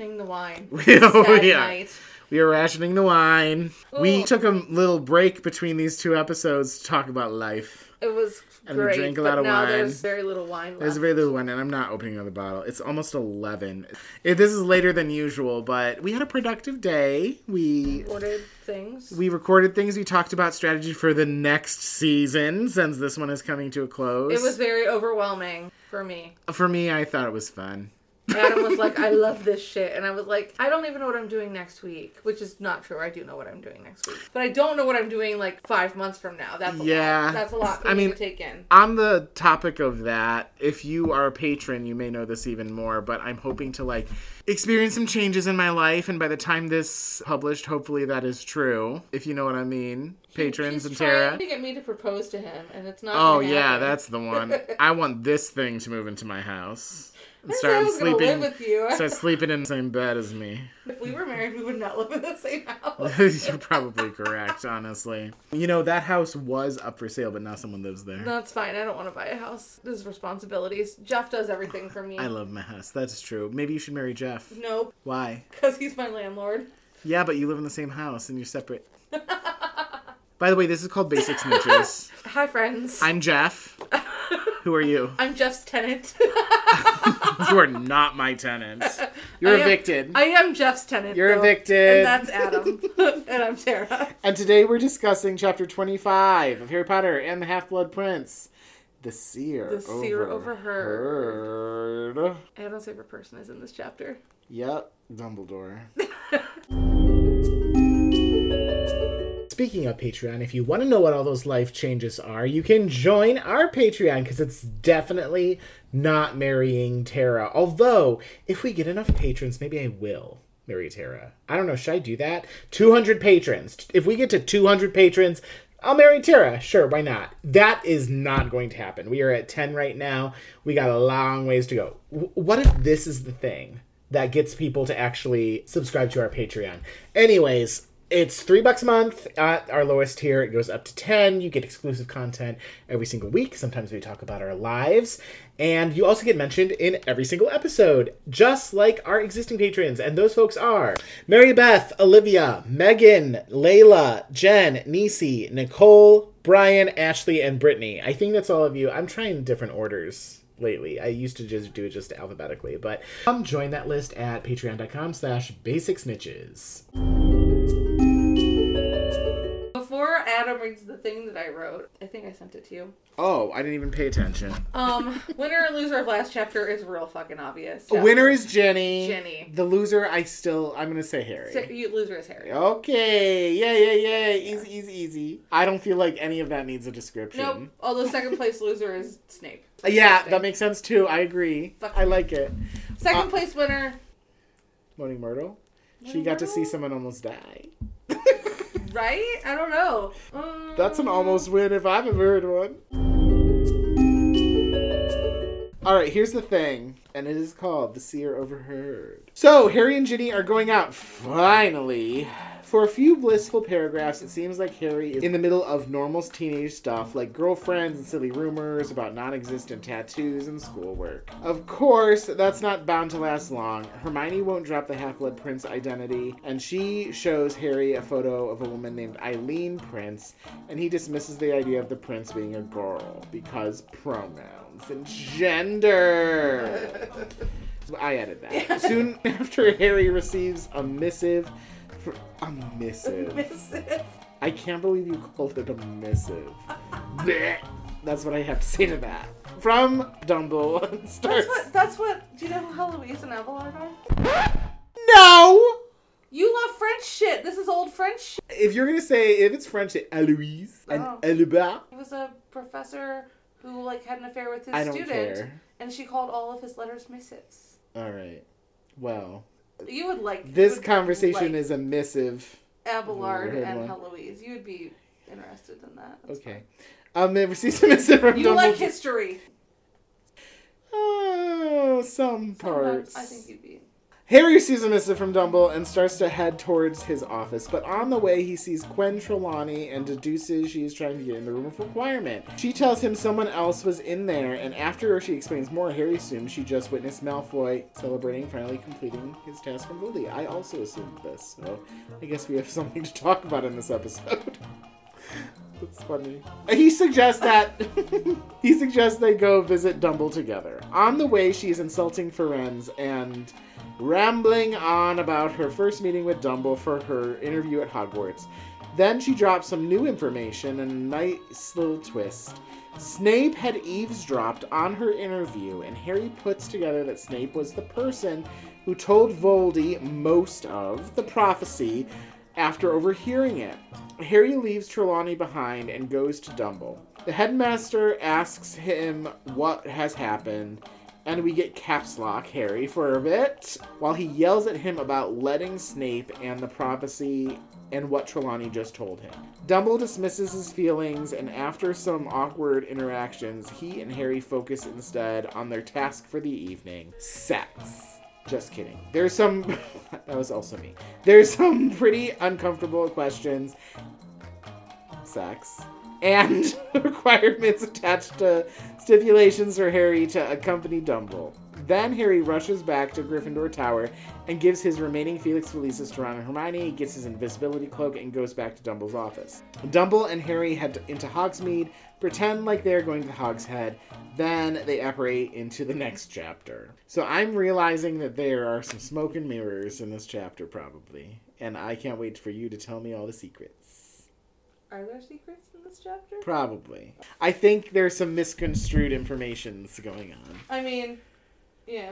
rationing the wine. oh, Sad yeah. night. We are rationing the wine. We took a little break between these two episodes to talk about life. It was And we great. drank a lot of wine. there's very little wine left. There's very little wine, and I'm not opening another bottle. It's almost 11. It, this is later than usual, but we had a productive day. We ordered things. we recorded things. We talked about strategy for the next season, since this one is coming to a close. It was very overwhelming for me. for me. I thought it was fun. Adam was like, "I love this shit," and I was like, "I don't even know what I'm doing next week," which is not true. I do know what I'm doing next week, but I don't know what I'm doing like five months from now. That's a Yeah. lot. That's a lot. For I mean, to take in. On the topic of that, if you are a patron, you may know this even more, but I'm hoping to like experience some changes in my life, and by the time this published, hopefully that is true. If you know what I mean, patrons She's and trying Tara. to get me to propose to him, and it's not. Oh yeah, happen. that's the one. I want this thing to move into my house and I said I was gonna live with you. Start sleeping in the same bed as me. if we were married, we would not live in the same house. You're probably correct, honestly. You know that house was up for sale, but now someone lives there. That's fine. I don't want to buy a house. This is responsibilities. Jeff does everything for me. I love my house. That's true. Maybe you should marry Jeff. Nope, Why? because he's my landlord. Yeah, but you live in the same house and you're separate. By the way, this is called Basic Snitches. Hi, friends. I'm Jeff. Who are you? I'm Jeff's tenant. You are not my tenant. You're I am- evicted. I am Jeff's tenant. You're though, evicted. And that's Adam. and I'm Tara. And today we're discussing chapter 25 of Harry Potter and the Half Blood Prince. The Seer. The Seer Overheard. Adam's favorite person is in this chapter. Yep, Dumbledore. Speaking of Patreon, if you want to know what all those life changes are, you can join our Patreon because it's definitely not marrying Tara. Although, if we get enough patrons, maybe I will marry Tara. I don't know, should I do that? 200 patrons. If we get to 200 patrons, I'll marry Tara. Sure, why not? That is not going to happen. We are at 10 right now. We got a long ways to go. What if this is the thing that gets people to actually subscribe to our Patreon? Anyways, it's three bucks a month at our lowest tier. It goes up to 10. You get exclusive content every single week. Sometimes we talk about our lives. And you also get mentioned in every single episode, just like our existing patrons. And those folks are Mary Beth, Olivia, Megan, Layla, Jen, Nisi, Nicole, Brian, Ashley, and Brittany. I think that's all of you. I'm trying different orders lately. I used to just do it just alphabetically, but come join that list at patreon.com slash basic snitches. Before Adam reads the thing that I wrote, I think I sent it to you. Oh, I didn't even pay attention. Um, winner and loser of last chapter is real fucking obvious. Winner is Ginny. Ginny. The loser, I still, I'm gonna say Harry. So, you, loser is Harry. Okay, yeah, yeah, yeah, easy, easy, easy. I don't feel like any of that needs a description. Nope. Although second place loser is Snape. Yeah, that makes sense too. I agree. Fuck I like it. Second uh, place winner, Moaning Myrtle. She got to see someone almost die. Right? I don't know. Um, That's an almost win if I've ever heard one. All right, here's the thing, and it is called The Seer Overheard. So, Harry and Ginny are going out, finally. For a few blissful paragraphs, it seems like Harry is in the middle of normal teenage stuff, like girlfriends and silly rumors about non existent tattoos and schoolwork. Of course, that's not bound to last long. Hermione won't drop the Half Blood Prince identity, and she shows Harry a photo of a woman named Eileen Prince, and he dismisses the idea of the prince being a girl because pronouns and gender. I added that. Soon after Harry receives a missive. For, a missive. Missive. I can't believe you called it a missive. That's what I have to say to that. From Dumbledore. That's what. That's what. Do you know who Heloise and Abelard are? No! You love French shit. This is old French shit. If you're gonna say, if it's French, Eloise and Oh. Elba. He was a professor who like had an affair with his student, care. and she called all of his letters missives. Alright. Well, You would like this would conversation like is a missive. Abelard and one. Heloise. You would be interested in that. That's Okay. Um, they receives a missive from fine. You Dumbledore. like history. Oh, some Sometimes parts. I think you'd be. Harry sees a missive from Dumble and starts to head towards his office, but on the way he sees Gwen Trelawney and deduces she is trying to get in the room of requirement. She tells him someone else was in there, and after she explains more, Harry assumes she just witnessed Malfoy celebrating finally completing his task Lily. I also assumed this, so I guess we have something to talk about in this episode. That's funny. He suggests that he suggests they go visit Dumble together. On the way, she's insulting Firenze and rambling on about her first meeting with Dumble for her interview at Hogwarts. Then she drops some new information and a nice little twist. Snape had eavesdropped on her interview, and Harry puts together that Snape was the person who told Voldy most of the prophecy after overhearing it. Harry leaves Trelawney behind and goes to Dumble. The headmaster asks him what has happened, and we get caps lock Harry for a bit while he yells at him about letting Snape and the prophecy and what Trelawney just told him. Dumble dismisses his feelings, and after some awkward interactions, he and Harry focus instead on their task for the evening sex. Just kidding. There's some. that was also me. There's some pretty uncomfortable questions. Sex. And requirements attached to stipulations for Harry to accompany Dumble. Then Harry rushes back to Gryffindor Tower and gives his remaining Felix Felicis to Ron and Hermione, gets his invisibility cloak, and goes back to Dumble's office. Dumble and Harry head into Hogsmeade, pretend like they're going to Hog's Head, then they apparate into the next chapter. So I'm realizing that there are some smoke and mirrors in this chapter, probably, and I can't wait for you to tell me all the secrets. Are there secrets in this chapter? Probably. I think there's some misconstrued information that's going on. I mean, yeah.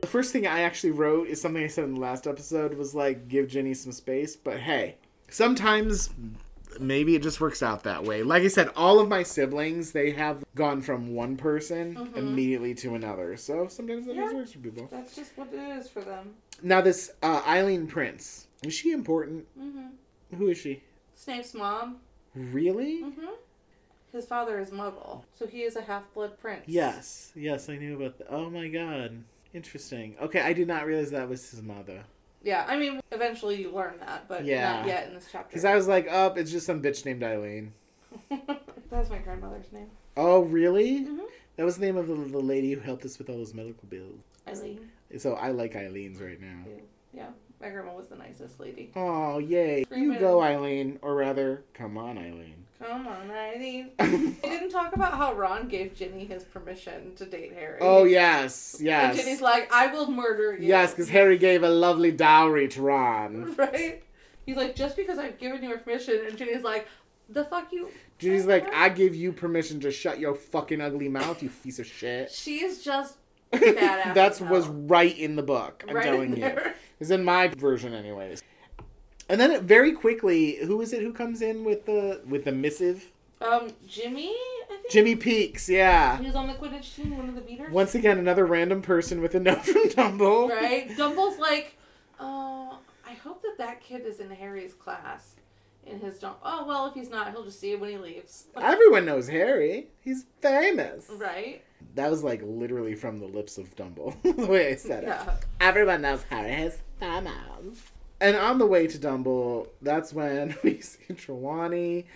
The first thing I actually wrote is something I said in the last episode was like, give Ginny some space, but hey, sometimes maybe it just works out that way. Like I said, all of my siblings, they have gone from one person Mhm. immediately to another. So sometimes that just works for people. That's just what it is for them. Now, this uh, Eileen Prince, is she important? Mm-hmm. Who is she? Snape's mom. Really? Mm-hmm. His father is Muggle, so he is a half-blood prince. Yes. Yes, I knew about that. Oh my god. Interesting. Okay, I did not realize that was his mother. Yeah, I mean, eventually you learn that, but Yeah. not yet in this chapter. Because I was like, oh, it's just some bitch named Eileen. That's my grandmother's name. Oh, really? Mhm. That was the name of the, the lady who helped us with all those medical bills. Eileen. So I like Eileen's right now. Yeah, my grandma was the nicest lady. Oh, yay. Scream You go, Eileen. Or rather, come on, Eileen. Come on, Eileen. We didn't talk about how Ron gave Ginny his permission to date Harry. oh, yes. Yes. And Ginny's like, I will murder you. Yes, because Harry gave a lovely dowry to Ron. Right? He's like, just because I've given you permission, and Ginny's like, the fuck you. Ginny's like, I give you permission to shut your fucking ugly mouth, you piece of shit. She is just badass. That's as was right in the book. I'm right telling you. It's in my version, anyways. And then it, very quickly, who is it who comes in with the with the missive? Um, Jimmy, I think. Jimmy Peakes, yeah. He was on the Quidditch team, one of the beaters. Once again, another random person with a note from Dumble. Right? Dumble's like, uh, I hope that that kid is in Harry's class. In his dump. Oh, well, if he's not, he'll just see it when he leaves. Everyone knows Harry. He's famous. Right? That was like literally from the lips of Dumble, the way I said it. Everyone knows Harry is famous. And on the way to Dumble, that's when we see Trelawney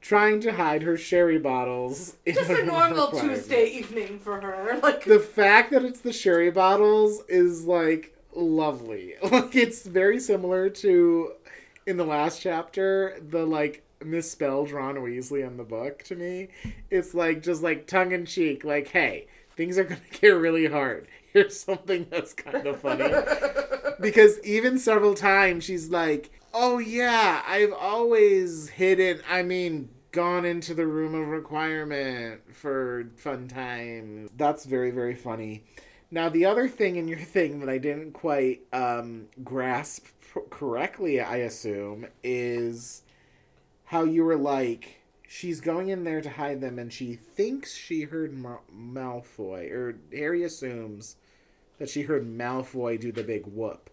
trying to hide her sherry bottles. Just a normal. Tuesday evening for her. Like, The fact that it's the sherry bottles is like lovely. Like it's very similar to in the last chapter, the like misspelled Ron Weasley in the book to me. It's like just like tongue in cheek, like, hey, things are gonna get really hard. Here's something that's kind of funny. Because even several times she's like, "Oh yeah, I've always hidden. I mean, gone into the room of requirement for fun times." That's very very funny. Now the other thing in your thing that I didn't quite um, grasp correctly, I assume, is how you were like. She's going in there to hide them, and she thinks she heard Ma- Malfoy, or Harry assumes that she heard Malfoy do the big whoop.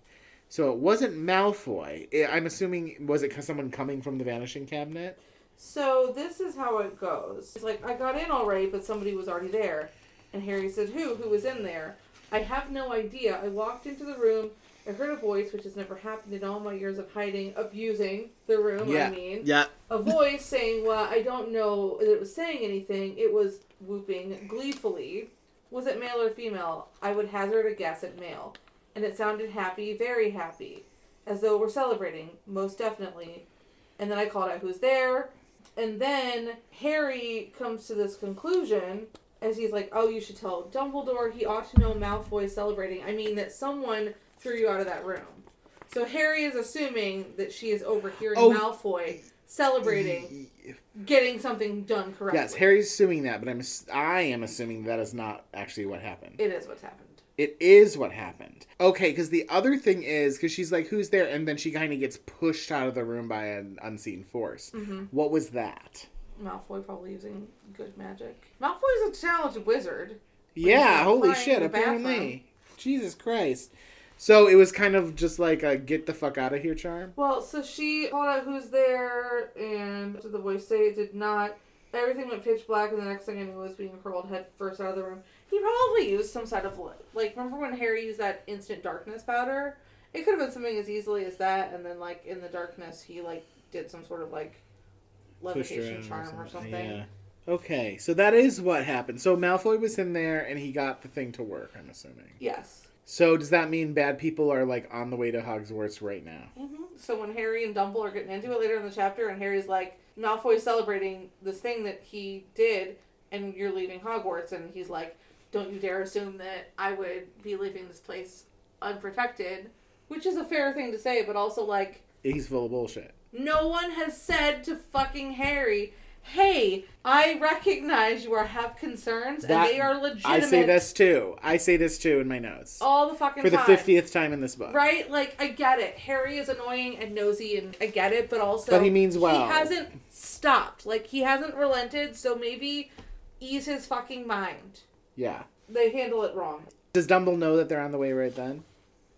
So it wasn't Malfoy. I'm assuming was it someone coming from the Vanishing Cabinet? so this is how it goes. It's like, I got in already, but somebody was already there. And Harry said, Who? Who was in there? I have no idea. I walked into the room. I heard a voice, which has never happened in all my years of hiding, abusing the room, Yeah. I mean. Yeah. A voice saying, Well, I don't know that it was saying anything. It was whooping gleefully. Was it male or female? I would hazard a guess at male. And it sounded happy, very happy. As though we're celebrating, most definitely. And then I called out who's there. And then Harry comes to this conclusion as he's like, Oh, you should tell Dumbledore he ought to know Malfoy is celebrating. I mean, that someone threw you out of that room. So Harry is assuming that she is overhearing Oh. Malfoy celebrating getting something done correctly. Yes, Harry's assuming that, but I'm I am assuming that is not actually what happened. It is what's happened. It is what happened. Okay, because the other thing is because she's like, "Who's there?" and then she kind of gets pushed out of the room by an unseen force. Mm-hmm. What was that? Malfoy probably using good magic. Malfoy's a talented wizard. Yeah, holy shit! in the bathroom. Apparently, Jesus Christ. So it was kind of just like a "get the fuck out of here" charm. Well, so she called out who's there, and did the voice say it did not. Everything went pitch black, and the next thing I knew was being hurled head first out of the room. He probably used some sort of li- like. Remember when Harry used that instant darkness powder? It could have been something as easily as that, and then like in the darkness, he like did some sort of like Pushed her levitation in charm or something. Yeah. Okay, so that is what happened. So Malfoy was in there and he got the thing to work. I'm assuming. Yes. So does that mean bad people are like on the way to Hogwarts right now? hmm So when Harry and Dumbledore are getting into it later in the chapter, and Harry's like, Malfoy's celebrating this thing that he did, and you're leaving Hogwarts, and he's like, don't you dare assume that I would be leaving this place unprotected, which is a fair thing to say, but also like, He's full of bullshit. no one has said to fucking Harry, hey, I recognize you are have concerns, That- and they are legitimate. I say this too. I say this too in my notes all the fucking for the time. fiftieth time in this book. Right? Like, I get it. Harry is annoying and nosy, and I get it, but also. But he means well. He hasn't stopped. Like, he hasn't relented, so maybe ease his fucking mind. Yeah. They handle it wrong. Does Dumbledore know that they're on the way right then?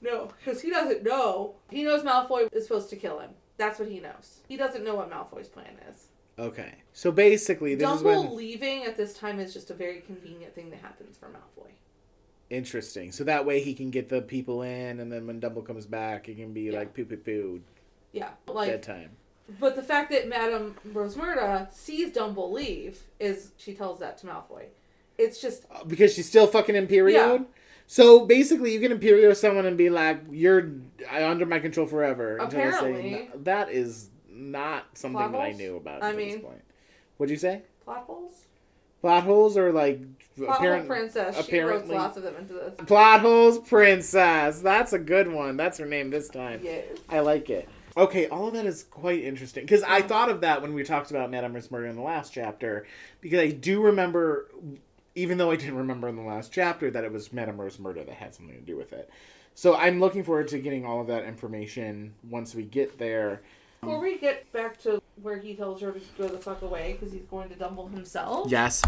No, because he doesn't know. He knows Malfoy is supposed to kill him. That's what he knows. He doesn't know what Malfoy's plan is. Okay. So basically, this is when leaving at this time is just a very convenient thing that happens for Malfoy. interesting. So that way he can get the people in, and then when Dumbledore comes back, it can be Yeah. like poo poo poo Yeah, like bedtime. But the fact that Madame Rosmerta sees Dumble leave is she tells that to Malfoy. It's just Uh, Because she's still fucking Imperioed. Yeah. So basically, you can Imperio someone and be like, "You're under my control forever." until they say, Apparently. That is not something Plot that I knew about I at this mean- point. What'd you say? plot holes. Plot holes are like Plot apparent- hole princess. She apparently wrote lots of them into this. plot holes princess. That's a good one. That's her name this time. Yes. I like it. Okay, all of that is quite interesting because I thought of that when we talked about Madame Miss Murder in the last chapter because I do remember, even though I didn't remember in the last chapter that it was Madame Rosmerta that had something to do with it. So I'm looking forward to getting all of that information once we get there. Before we get back to where he tells her to go the fuck away because he's going to Dumble himself, Yes.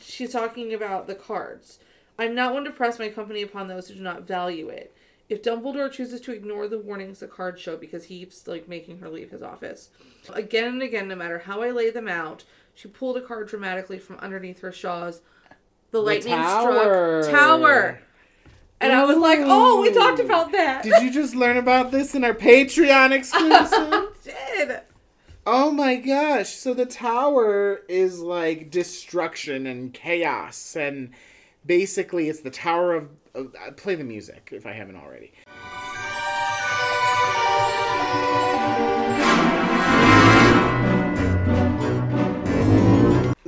she's talking about the cards. I'm not one to press my company upon those who do not value it. If Dumbledore chooses to ignore the warnings the cards show because he's like making her leave his office, again and again, no matter how I lay them out, she pulled a card dramatically from underneath her shawls. The lightning tower. struck tower, and I was like, "Oh, we talked about that." Did you just learn about this in our Patreon exclusive? Did. Oh my gosh. So the tower is like destruction and chaos and basically it's the tower of, of uh, play the music if I haven't already.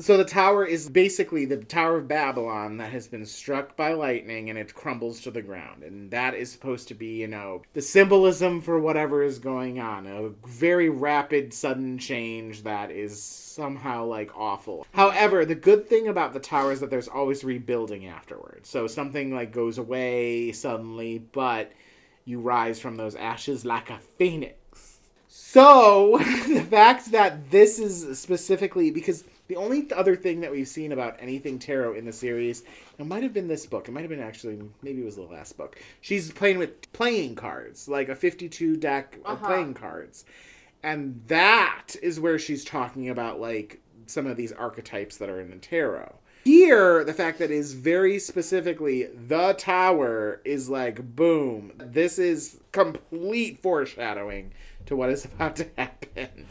So the tower is basically the Tower of Babylon that has been struck by lightning and it crumbles to the ground. And that is supposed to be, you know, the symbolism for whatever is going on. A very rapid, sudden change that is somehow like awful. However, the good thing about the tower is that there's always rebuilding afterwards. So something like goes away suddenly, but you rise from those ashes like a phoenix. So, the fact that this is specifically because the only other thing that we've seen about anything tarot in the series, it might have been this book. It might have been actually, maybe it was the last book. She's playing with playing cards, like a 52 deck of Uh-huh. playing cards. And that is where she's talking about, like, some of these archetypes that are in the tarot. Here, the fact that is very specifically the tower is like boom. This is complete foreshadowing to what is about to happen.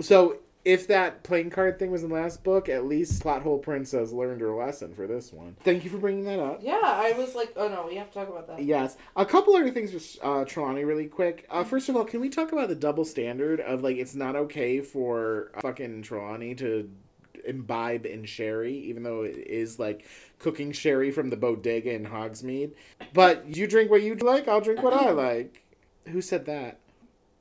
So if that playing card thing was in the last book, at least Plot Hole Princess learned her lesson for this one. Thank you for bringing that up. Yeah, I was like, oh no, we have to talk about that. Yes. A couple other things with uh, Trelawney really quick. Uh, first of all, can we talk about the double standard of like it's not okay for uh, fucking Trelawney to imbibe in sherry, even though it is like cooking sherry from the bodega in Hogsmeade. But you drink what you like, I'll drink what I like. Who said that?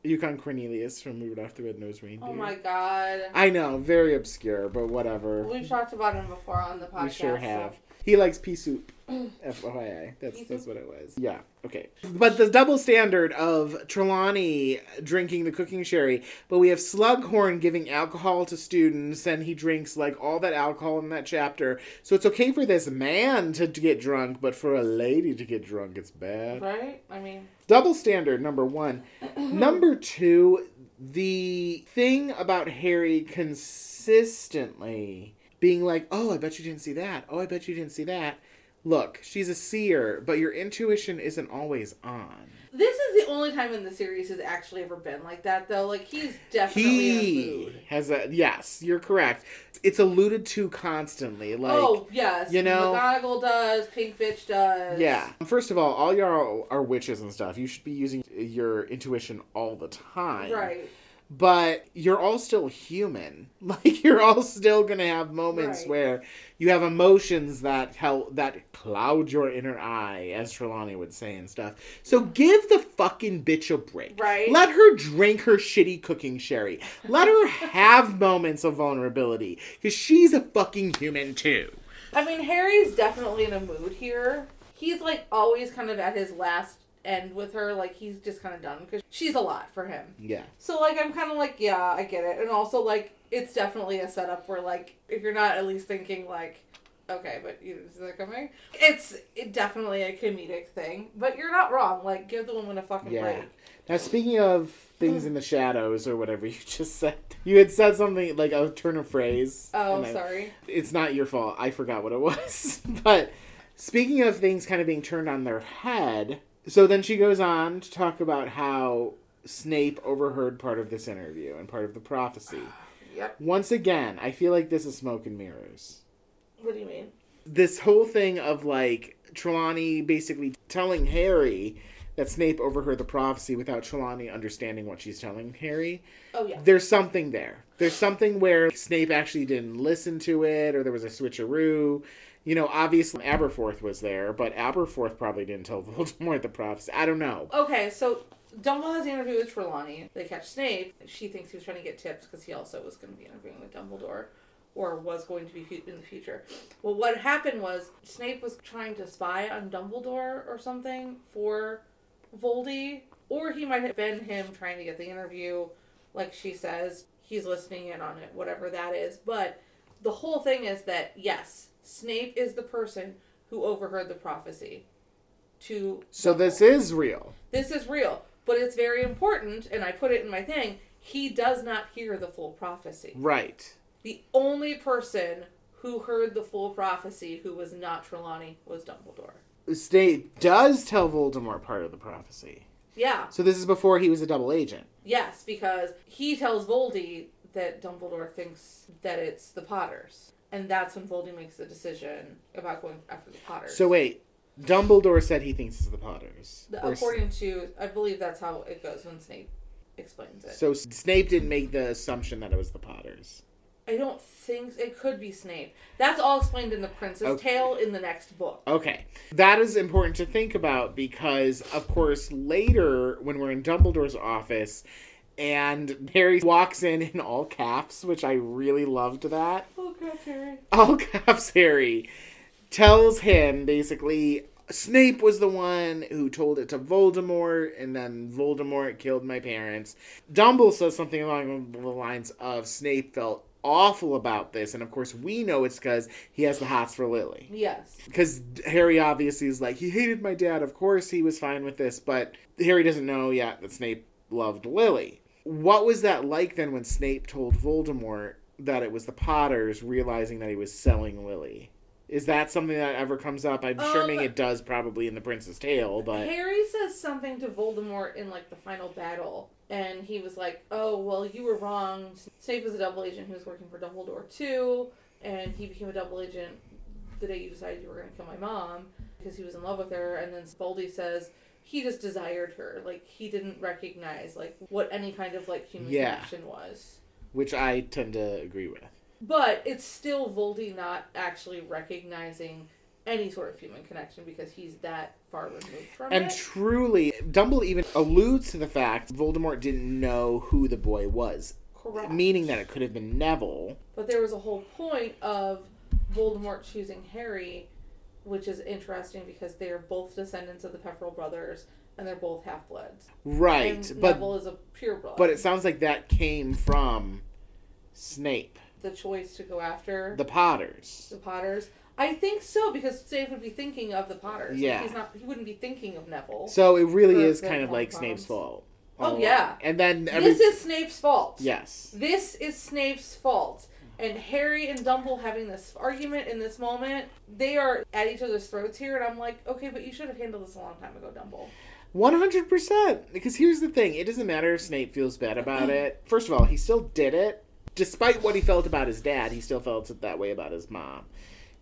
Yukon Cornelius from Rudolph the Red-Nosed Reindeer. Oh my god. I know, very obscure, but whatever. We've talked about him before on the podcast. We sure so- have. He likes pea soup. FYI. That's that's what it was. Yeah. Okay. But the double standard of Trelawney drinking the cooking sherry, but we have Slughorn giving alcohol to students, and he drinks like all that alcohol in that chapter. So it's okay for this man to, to get drunk, but for a lady to get drunk, it's bad. Right? I mean, Double standard, number one. number two, the thing about Harry consistently being like, oh, I bet you didn't see that. Oh, I bet you didn't see that. Look, she's a seer, but your intuition isn't always on. this is the only time in the series has actually ever been like that, though. Like, he's definitely in a He mood. has a yes, you're correct. It's alluded to constantly, like oh, yes. you know- McGonagall does, Pink Bitch does. Yeah. First of all, all y'all are witches and stuff. You should be using your intuition all the time. Right. But you're all still human. Like you're all still gonna have moments Right. where you have emotions that help that cloud your inner eye, as Trelawney would say and stuff. So give the fucking bitch a break. Right. Let her drink her shitty cooking sherry. Let her have moments of vulnerability because she's a fucking human too. I mean, Harry's definitely in a mood here. He's like always kind of at his last end with her. Like he's just kind of done because she's a lot for him. Yeah. So like I'm kind of like yeah, I get it, and also like it's definitely a setup where like if you're not at least thinking like. Okay, but you is that coming? It's it definitely a comedic thing, but you're not wrong. Like, give the woman a fucking Yeah. break. Now, speaking of things in the shadows or whatever you just said, you had said something like a turn of phrase. Oh, I- sorry. it's not your fault. I forgot what it was. but speaking of things kind of being turned on their head, so then she goes on to talk about how Snape overheard part of this interview and part of the prophecy. Yep. Once again, I feel like this is smoke and mirrors. What do you mean? This whole thing of like Trelawney basically telling Harry that Snape overheard the prophecy without Trelawney understanding what she's telling Harry Oh yeah. there's something there. There's something where Snape actually didn't listen to it, or there was a switcheroo. You know, obviously Aberforth was there, but Aberforth probably didn't tell Voldemort the prophecy. I don't know. Okay, so Dumbledore has the interview with Trelawney. They catch Snape. She thinks he was trying to get tips because he also was going to be interviewing with Dumbledore, or was going to be in the future. Well, what happened was Snape was trying to spy on Dumbledore or something for Voldy, or he might have been him trying to get the interview. Like she says, he's listening in on it, whatever that is. But the whole thing is that yes, Snape is the person who overheard the prophecy. To So this is real. this is real, but it's very important, and I put it in my thing. He does not hear the full prophecy. Right. The only person who heard the full prophecy who was not Trelawney was Dumbledore. Snape does tell Voldemort part of the prophecy. Yeah, So this is before he was a double agent. yes, because he tells Voldy that Dumbledore thinks that it's the Potters. And that's when Voldy makes the decision about going after the Potters. So wait, Dumbledore said he thinks it's the Potters. The- Or s- according to, I believe that's how it goes when Snape explains it. so Snape didn't make the assumption that it was the Potters. I don't think it could be Snape. That's all explained in the Prince's Okay. Tale in the next book. Okay. That is important to think about because, of course, later when we're in Dumbledore's office and Harry walks in in all caps, which I really loved that. Oh God, Harry. All caps Harry tells him basically Snape was the one who told it to Voldemort, and then Voldemort killed my parents. Dumble says something along the lines of Snape felt awful about this, and of course we know it's because he has the hots for Lily Yes. because Harry obviously is like he hated my dad. Of course he was fine with this, but Harry doesn't know yet that Snape loved Lily. What was that like then when Snape told Voldemort that it was the Potters realizing that he was selling Lily. Is that something that ever comes up? I'm assuming Um, it does probably in the Prince's Tale, but Harry says something to Voldemort in like the final battle, and he was like, "Oh, well, you were wrong. Snape was a double agent who was working for Dumbledore too, and he became a double agent the day you decided you were going to kill my mom because he was in love with her." And then Voldy says he just desired her, like he didn't recognize like what any kind of like human Yeah. connection was. which I tend to agree with. But it's still Voldy not actually recognizing any sort of human connection because he's that far removed from And it. truly, Dumbledore even alludes to the fact Voldemort didn't know who the boy was, Correct. meaning that it could have been Neville. But there was a whole point of Voldemort choosing Harry, which is interesting because they are both descendants of the Peverell brothers and they're both half bloods. Right, and but Neville is a pure blood. but it sounds like that came from Snape, the choice to go after the Potters. the Potters. I think so because Snape would be thinking of the Potters. Yeah. He's not. He wouldn't be thinking of Neville. So it really is kind of like Snape's fault. Oh, yeah. and then every This is Snape's fault. yes, This is Snape's fault. And Harry and Dumble having this argument in this moment, they are at each other's throats here. And I'm like, okay, but you should have handled this a long time ago, Dumble. one hundred percent. Because here's the thing: it doesn't matter if Snape feels bad about it. First of all, he still did it, despite what he felt about his dad. He still felt that way about his mom.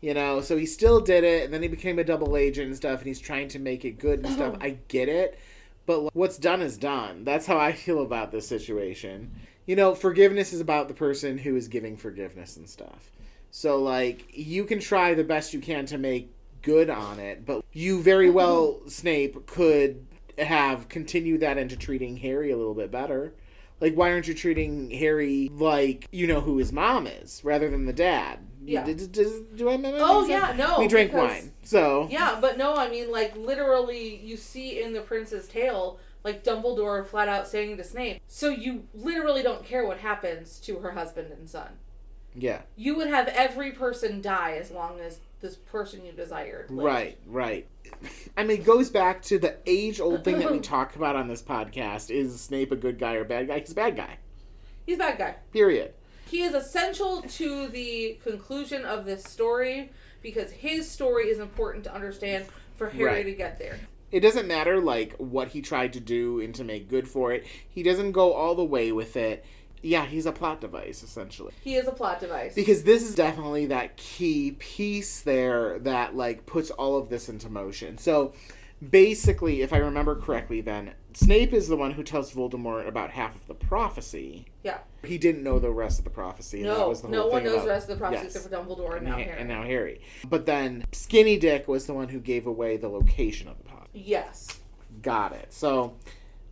You know, so he still did it, and then he became a double agent and stuff, and he's trying to make it good and stuff. I get it, but what's done is done. That's how I feel about this situation. You know, forgiveness is about the person who is giving forgiveness and stuff. So, like, you can try the best you can to make good on it, but you very well, Snape, could have continued that into treating Harry a little bit better. Like, why aren't you treating Harry like you know who his mom is rather than the dad? Yeah. Do I remember? Oh, yeah, no. We drank because- wine, so Yeah, but no, I mean, like, literally, you see in The Prince's Tale, like, Dumbledore flat out saying to Snape, so you literally don't care what happens to her husband and son. yeah. You would have every person die as long as this person you desired. lived. Right, right. I mean, it goes back to the age old thing that we talk about on this podcast is Snape a good guy or a bad guy? He's a bad guy. He's a bad guy. Period. He is essential to the conclusion of this story because his story is important to understand for Harry Right. to get there. It doesn't matter, like, what he tried to do and to make good for it. He doesn't go all the way with it. Yeah, he's a plot device, essentially. He is a plot device. Because this is definitely that key piece there that, like, puts all of this into motion. So, basically, if I remember correctly, then, Snape is the one who tells Voldemort about half of the prophecy. yeah. He didn't know the rest of the prophecy. and that No, was the no whole one knows about- the rest of the prophecy Yes. except for Dumbledore and and, now Ha- Harry. and now Harry. But then Skinny Dick was the one who gave away the location of the. Yes. Got it. So,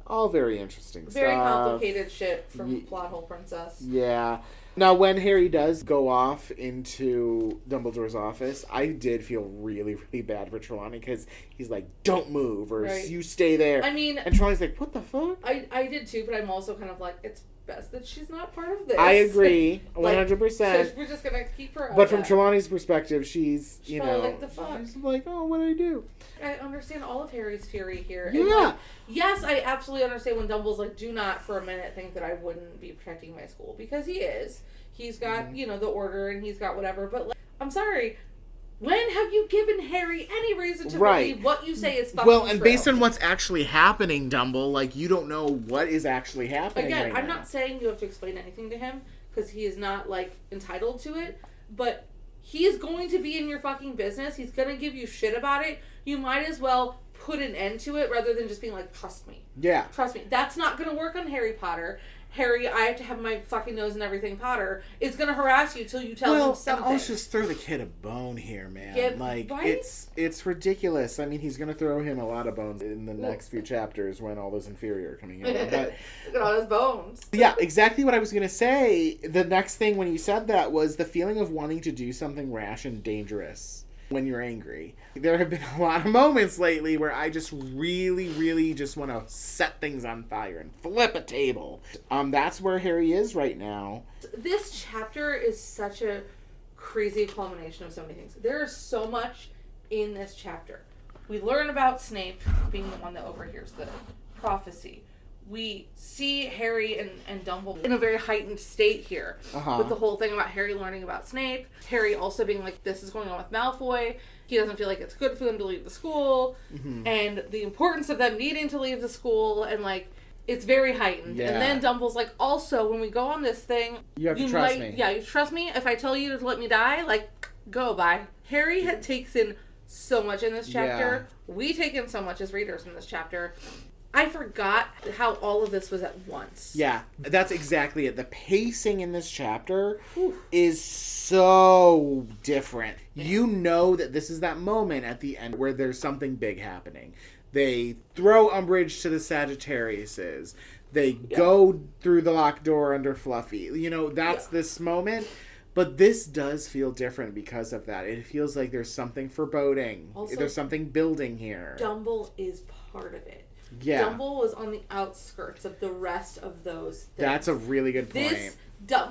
all very interesting Very stuff. complicated shit from Ye- Plot Hole Princess. Yeah. Now, when Harry does go off into Dumbledore's office, I did feel really, really bad for Trelawney because he's like, "Don't move," or Right. "You stay there," I mean, and Trelawney's like, "What the fuck?" I, I did too, but I'm also kind of like, it's best that she's not part of this. I agree, one hundred percent. We're just gonna keep her. But from that. Trelawney's perspective, she's She's you probably know, like, "The fuck?" she's like, "Oh, what did I do?" I understand all of Harry's fury here. Yeah. like, yes, I absolutely understand when Dumbledore's like, do not for a minute think that I wouldn't be protecting my school because he is. He's got Mm-hmm. you know the order and he's got whatever. But like, I'm sorry. When have you given Harry any reason to Right. believe what you say is fucking Well, and true? based on what's actually happening, Dumble, like you don't know what is actually happening. Again, right I'm now. not saying you have to explain anything to him because he is not like entitled to it, but he is going to be in your fucking business. He's going to give you shit about it. You might as well put an end to it rather than just being like, trust me. Yeah. Trust me. That's not going to work on Harry Potter. Harry, I have to have my fucking nose and everything Potter is going to harass you till you tell him Well, and something. let's just throw the kid a bone here, man. Yeah, like right? it's it's ridiculous. I mean, he's gonna throw him a lot of bones in the Well- next few chapters when all those Inferi are coming in. But Look at all his bones. yeah, exactly what I was gonna say. The next thing when you said that was the feeling of wanting to do something rash and dangerous when you're angry. There have been a lot of moments lately where I just really, really just want to set things on fire and flip a table. Um, that's where Harry is right now. this chapter is such a crazy culmination of so many things. There is so much in this chapter. We learn about Snape being the one that overhears the prophecy. We see Harry and, and Dumbledore in a very heightened state here. Uh-huh. With the whole thing about Harry learning about Snape, Harry also being like, this is going on with Malfoy. He doesn't feel like it's good for them to leave the school. Mm-hmm. And the importance of them needing to leave the school and like it's very heightened. Yeah. And then Dumbledore's like, also, when we go on this thing, You have to trust might, me. Yeah, you trust me. If I tell you to let me die, like, go bye. Harry had takes in so much in this chapter. We take in so much as readers in this chapter. I forgot how all of this was at once. Yeah, that's exactly it. The pacing in this chapter Whew. is so different. You know that this is that moment at the end where there's something big happening. They throw Umbridge to the Sagittariuses. They go through the locked door under Fluffy. You know, that's Yeah. this moment. But this does feel different because of that. It feels like there's something foreboding. Also- there's something building here. Dumble is part of it. Yeah. Dumble was on the outskirts of the rest of those things. That's a really good point. this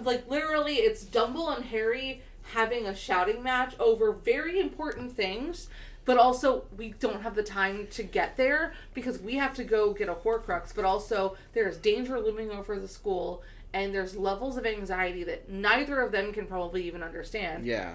like literally it's Dumble and Harry having a shouting match over very important things but also we don't have the time to get there because we have to go get a horcrux but also there's danger looming over the school and there's levels of anxiety that neither of them can probably even understand yeah.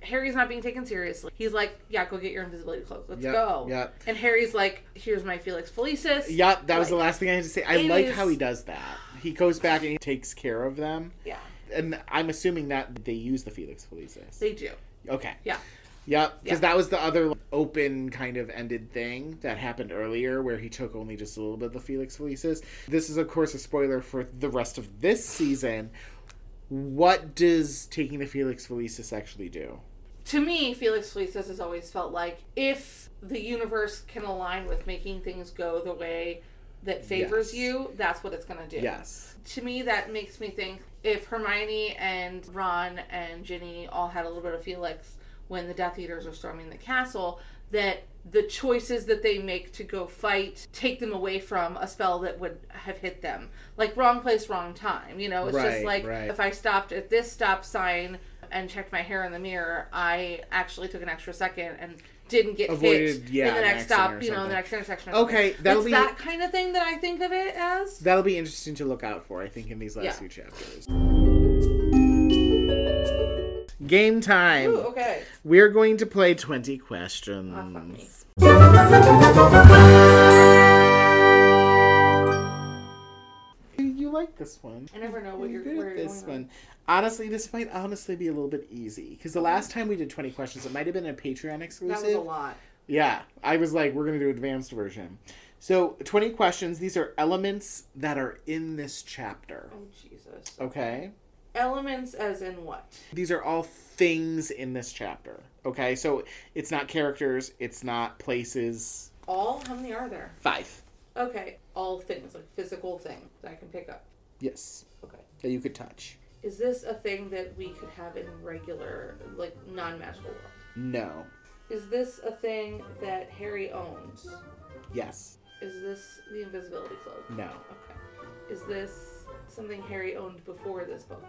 Harry's not being taken seriously he's like yeah go get your invisibility cloak let's Yep, go yep. and harry's like here's my felix felicis Yep, that was the last thing I had to say. I like is- how he does that. He goes back and he takes care of them. yeah And I'm assuming that they use the Felix Felicis. they do Okay. yeah Yep. Because Yeah. that was the other open kind of ended thing that happened earlier where he took only just a little bit of the Felix Felicis. This is, of course, a spoiler for the rest of this season. What does taking the Felix Felicis actually do? to me, Felix Felicis has always felt like if the universe can align with making things go the way that favors Yes. you, that's what it's going to do. Yes. To me, that makes me think if Hermione and Ron and Ginny all had a little bit of Felix when the Death Eaters are storming the castle, that the choices that they make to go fight take them away from a spell that would have hit them. Like wrong place, wrong time. You know, it's Right, just like right. if I stopped at this stop sign and checked my hair in the mirror, I actually took an extra second and didn't get Avoided, hit yeah, in the next stop, you know, the next intersection. Okay, that'll it's be- that kind of thing that I think of it as. That'll be interesting to look out for, I think, in these last Yeah. few chapters. Game time. Ooh, okay. We're going to play 20 questions. Ah. You like this one. I never know what you're, good at this one. Honestly, this might honestly be a little bit easy because the last time we did 20 questions, it might have been a Patreon exclusive. That was a lot. Yeah, I was like, we're gonna do advanced version. So, 20 questions. These are elements that are in this chapter. Oh Jesus. Okay. Elements as in what? These are all things in this chapter. Okay, so it's not characters, it's not places. All? How many are there? Five. Okay. All things, like physical things that I can pick up. Yes, Okay. that you could touch. Is this a thing that we could have in regular, like non-magical world? No. Is this a thing that Harry owns? Yes. Is this the invisibility cloak? No. Okay. Is this something Harry owned before this book?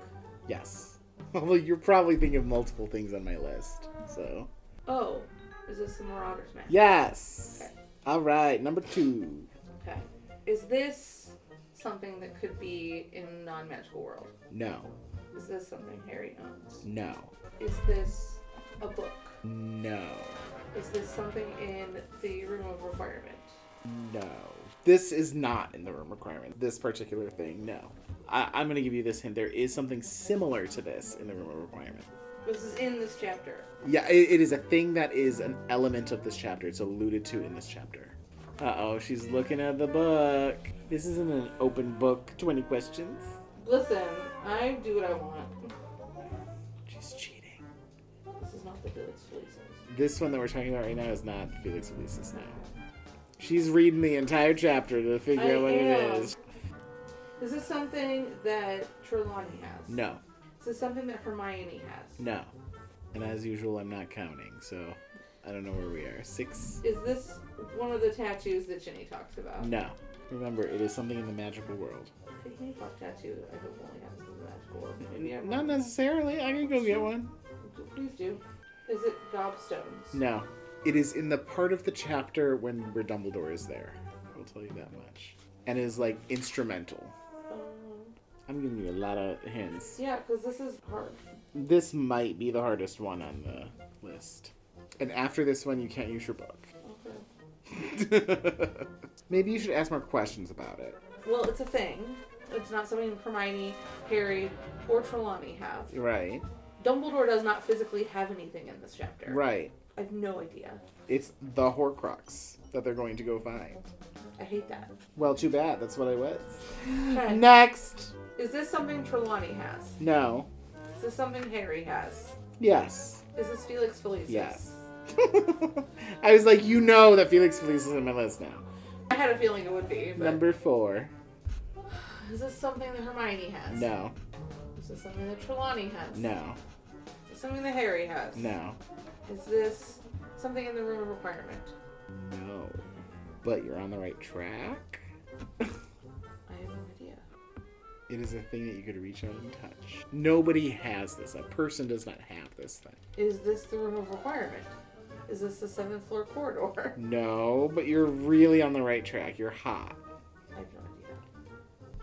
Yes. Well, you're probably thinking of multiple things on my list. So. Oh, is this the Marauder's map? Yes. Okay. All right, number two. Okay. Is this something that could be in non-magical world? No. Is this something Harry owns? No. Is this a book? No. Is this something in the room of requirement? No. This is not in the room requirement. This particular thing, no. I, I'm going to give you this hint. There is something similar to this in the room of requirement. This is in this chapter. Yeah, it, it is a thing that is an element of this chapter. It's alluded to in this chapter. Uh oh, she's looking at the book. This isn't an open book. 20 questions. Listen, I do what I want. She's cheating. This is not the Felix Felicis. This one that we're talking about right now is not Felix Felicis now. She's reading the entire chapter to figure I out what am. it is. Is this something that Trelawney has? No, This Is this something that Hermione has? no. And as usual, I'm not counting, so I don't know where we are. Six? Is this one of the tattoos that Ginny talks about? No. Remember, it is something in the magical world. The Haycock tattoo I hope only has in the magical world. Maybe I'm Not wrong. necessarily. I can go get one. Please do. Is it gobstones? No. It is in the part of the chapter when where Dumbledore is there. I'll tell you that much. and is like instrumental. I'm giving you a lot of hints. yeah, because this is hard. This might be the hardest one on the list. And after this one, you can't use your book. Okay. Maybe you should ask more questions about it. Well, it's a thing. It's not something Hermione, Harry, or Trelawney have. Right. Dumbledore does not physically have anything in this chapter. Right. I have no idea. It's the Horcrux that they're going to go find. I hate that. Well, too bad. That's what I was. Okay. Next. Is this something Trelawney has? No. Is this something Harry has? Yes. Is this Felix Felicis? Yes. I was like, you know that Felix Felice is on my list now. I had a feeling it would be. But Number four. Is this something that Hermione has? No. Is this something that Trelawney has? No. Is this something that Harry has? No. Is this something in the room of requirement? No. But you're on the right track. It is a thing that you could reach out and touch. Nobody has this. A person does not have this thing. Is this the room of requirement? Is this the seventh floor corridor? No, but you're really on the right track. You're hot. I have no idea.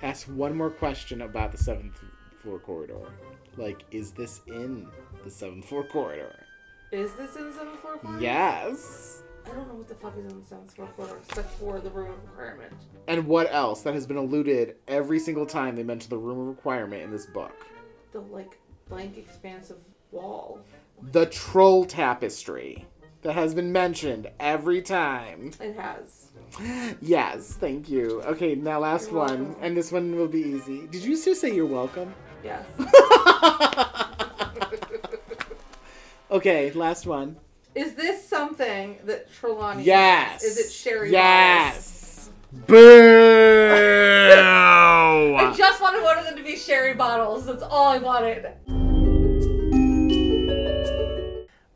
Ask one more question about the seventh floor corridor. Like, is this in the seventh floor corridor? Is this in the seventh floor corridor? Yes. I don't know what the fuck is in the seventh floor corridor except for the room of requirement. And what else that has been alluded every single time they mention the room of requirement in this book? The like blank expanse of wall. The troll tapestry that has been mentioned every time. It has. Yes, thank you. Okay, now last You're one, welcome. and this one will be easy. Did you just say you're welcome? Yes. okay, last one. Is this something that Trelawney Yes. has? Is it Sherry Yes. bottles? Boo! I just wanted one of them to be sherry bottles. That's all I wanted.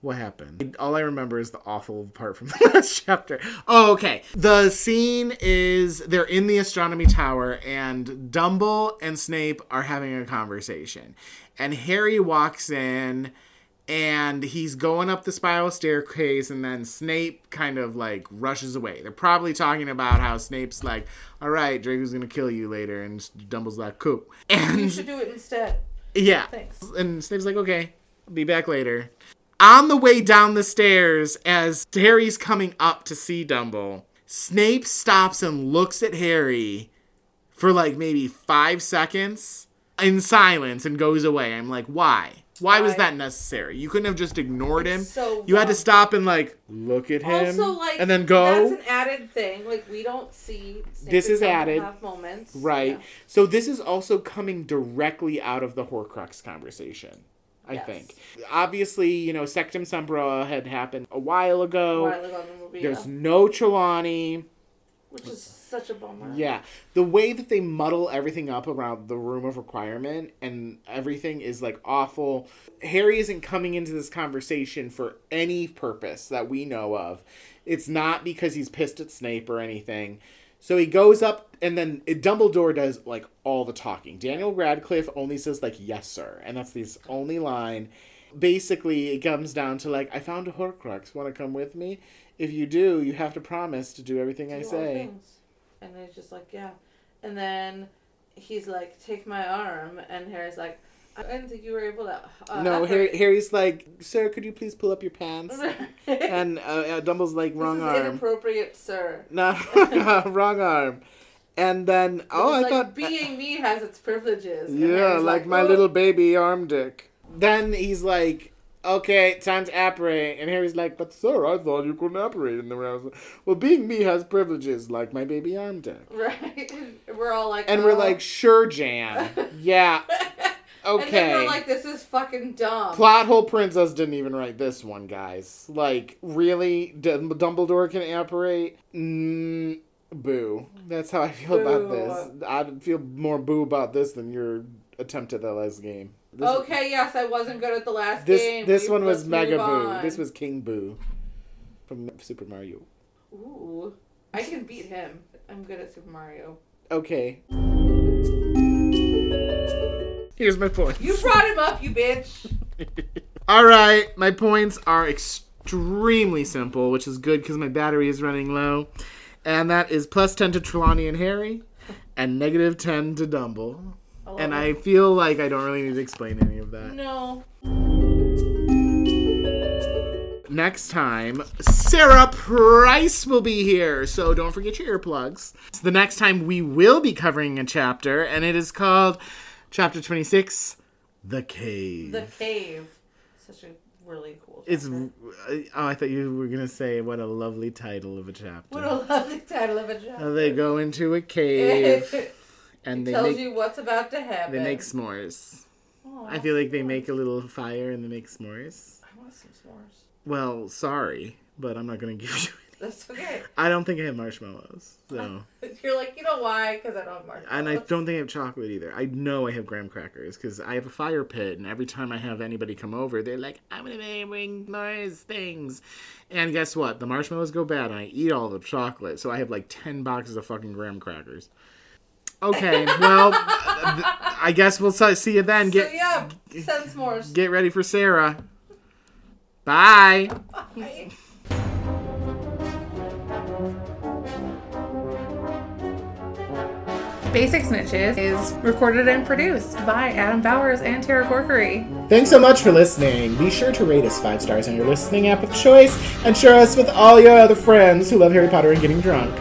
What happened? All I remember is the awful part from the last chapter. Oh, okay. The scene is they're in the astronomy tower, and Dumble and Snape are having a conversation. And Harry walks in, and he's going up the spiral staircase, and then Snape kind of like rushes away. They're probably talking about how Snape's like, "All right, Draco's gonna kill you later," and Dumble's like, "Cool." You should do it instead. yeah. Thanks. And Snape's like, okay, I'll be back later. On the way down the stairs, as Harry's coming up to see Dumble, Snape stops and looks at Harry for like maybe five seconds in silence and goes away. I'm like, why? Why was that necessary? You couldn't have just ignored him. So you had to stop and like look at him Also, like, and then go. That's an added thing. Like, we don't see. Snape This is added. Have moments. Right. Yeah. So this is also coming directly out of the Horcrux conversation. I Yes. think. Obviously, you know, Sectumsempra had happened a while ago. While ago in the movie, There's yeah. no Trelawney. Which is such a bummer. Yeah. The way that they muddle everything up around the room of requirement and everything is like awful. Harry isn't coming into this conversation for any purpose that we know of. It's not because he's pissed at Snape or anything. So he goes up, and then Dumbledore does like all the talking. Daniel Radcliffe only says like "yes, sir," and that's his only line. Basically, it comes down to like, "I found a Horcrux. Want to come with me? If you do, you have to promise to do everything I Do all say." And they're just like, yeah. And then he's like, take my arm. And Harry's like, I didn't think you were able to. Uh, no. Harry, Harry's like, "Sir, could you please pull up your pants?" and uh, uh, Dumble's like, "Wrong this is arm." inappropriate, sir. No, wrong arm. And then, oh, I like, thought being me has its privileges. And Yeah, Harry's like, my "Oh." little baby arm dick. Then he's like, okay, time to apparate. And Harry's like, but sir, I thought you couldn't apparate in the round. Well, being me has privileges, like my baby arm dick. Right. we're all like, And we're "Oh." like, sure, Jan. Yeah, And then okay. we're like, this is fucking dumb. Plot hole princess didn't even write this one, guys. Like, really? D- Dumbledore can apparate? Mm, boo. That's how I feel about this. I'd feel more boo about this than your attempt at the last game. This, okay, yes, I wasn't good at the last This game. this We- one was Mega Boo. on. This was King Boo from Super Mario. Ooh. I can beat him. I'm good at Super Mario. Okay. Here's my points. You brought him up, you bitch. All right, my points are extremely simple, which is good because my battery is running low. And that is plus 10 to Trelawney and Harry, and negative 10 to Dumble. And it. I feel like I don't really need to explain any of that. No. Next time, Sarah Price will be here, so don't forget your earplugs. So the next time we will be covering a chapter, and it is called Chapter 26 The Cave. The cave. Such a really cool. It's oh, I thought you were gonna say what a lovely title of a chapter. What a lovely title of a Uh, chapter. they go into a cave it and they tells make you what's about to happen. they make s'mores. Aw, I feel like they make a little fire and they make s'mores. I want some s'mores. Well, sorry, but I'm not gonna give you. That's okay. I don't think I have marshmallows, so You're like, you know why? Because I don't have marshmallows. and I don't think I have chocolate either. I know I have graham crackers because I have a fire pit, and every time I have anybody come over, they're like, "I'm gonna bring noise things," and guess what? The marshmallows go bad, and I eat all the chocolate, so I have like ten boxes of fucking graham crackers. Okay, well, th- I guess we'll see you then. So Get yeah, send s'mores. get ready for Sarah. Bye. Bye. Basic Snitches is recorded and produced by Adam Bowers and Tara Corkery. Thanks so much for listening. Be sure to rate us five stars on your listening app of choice and share us with all your other friends who love Harry Potter and getting drunk.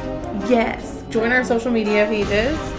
Yes. Join our social media pages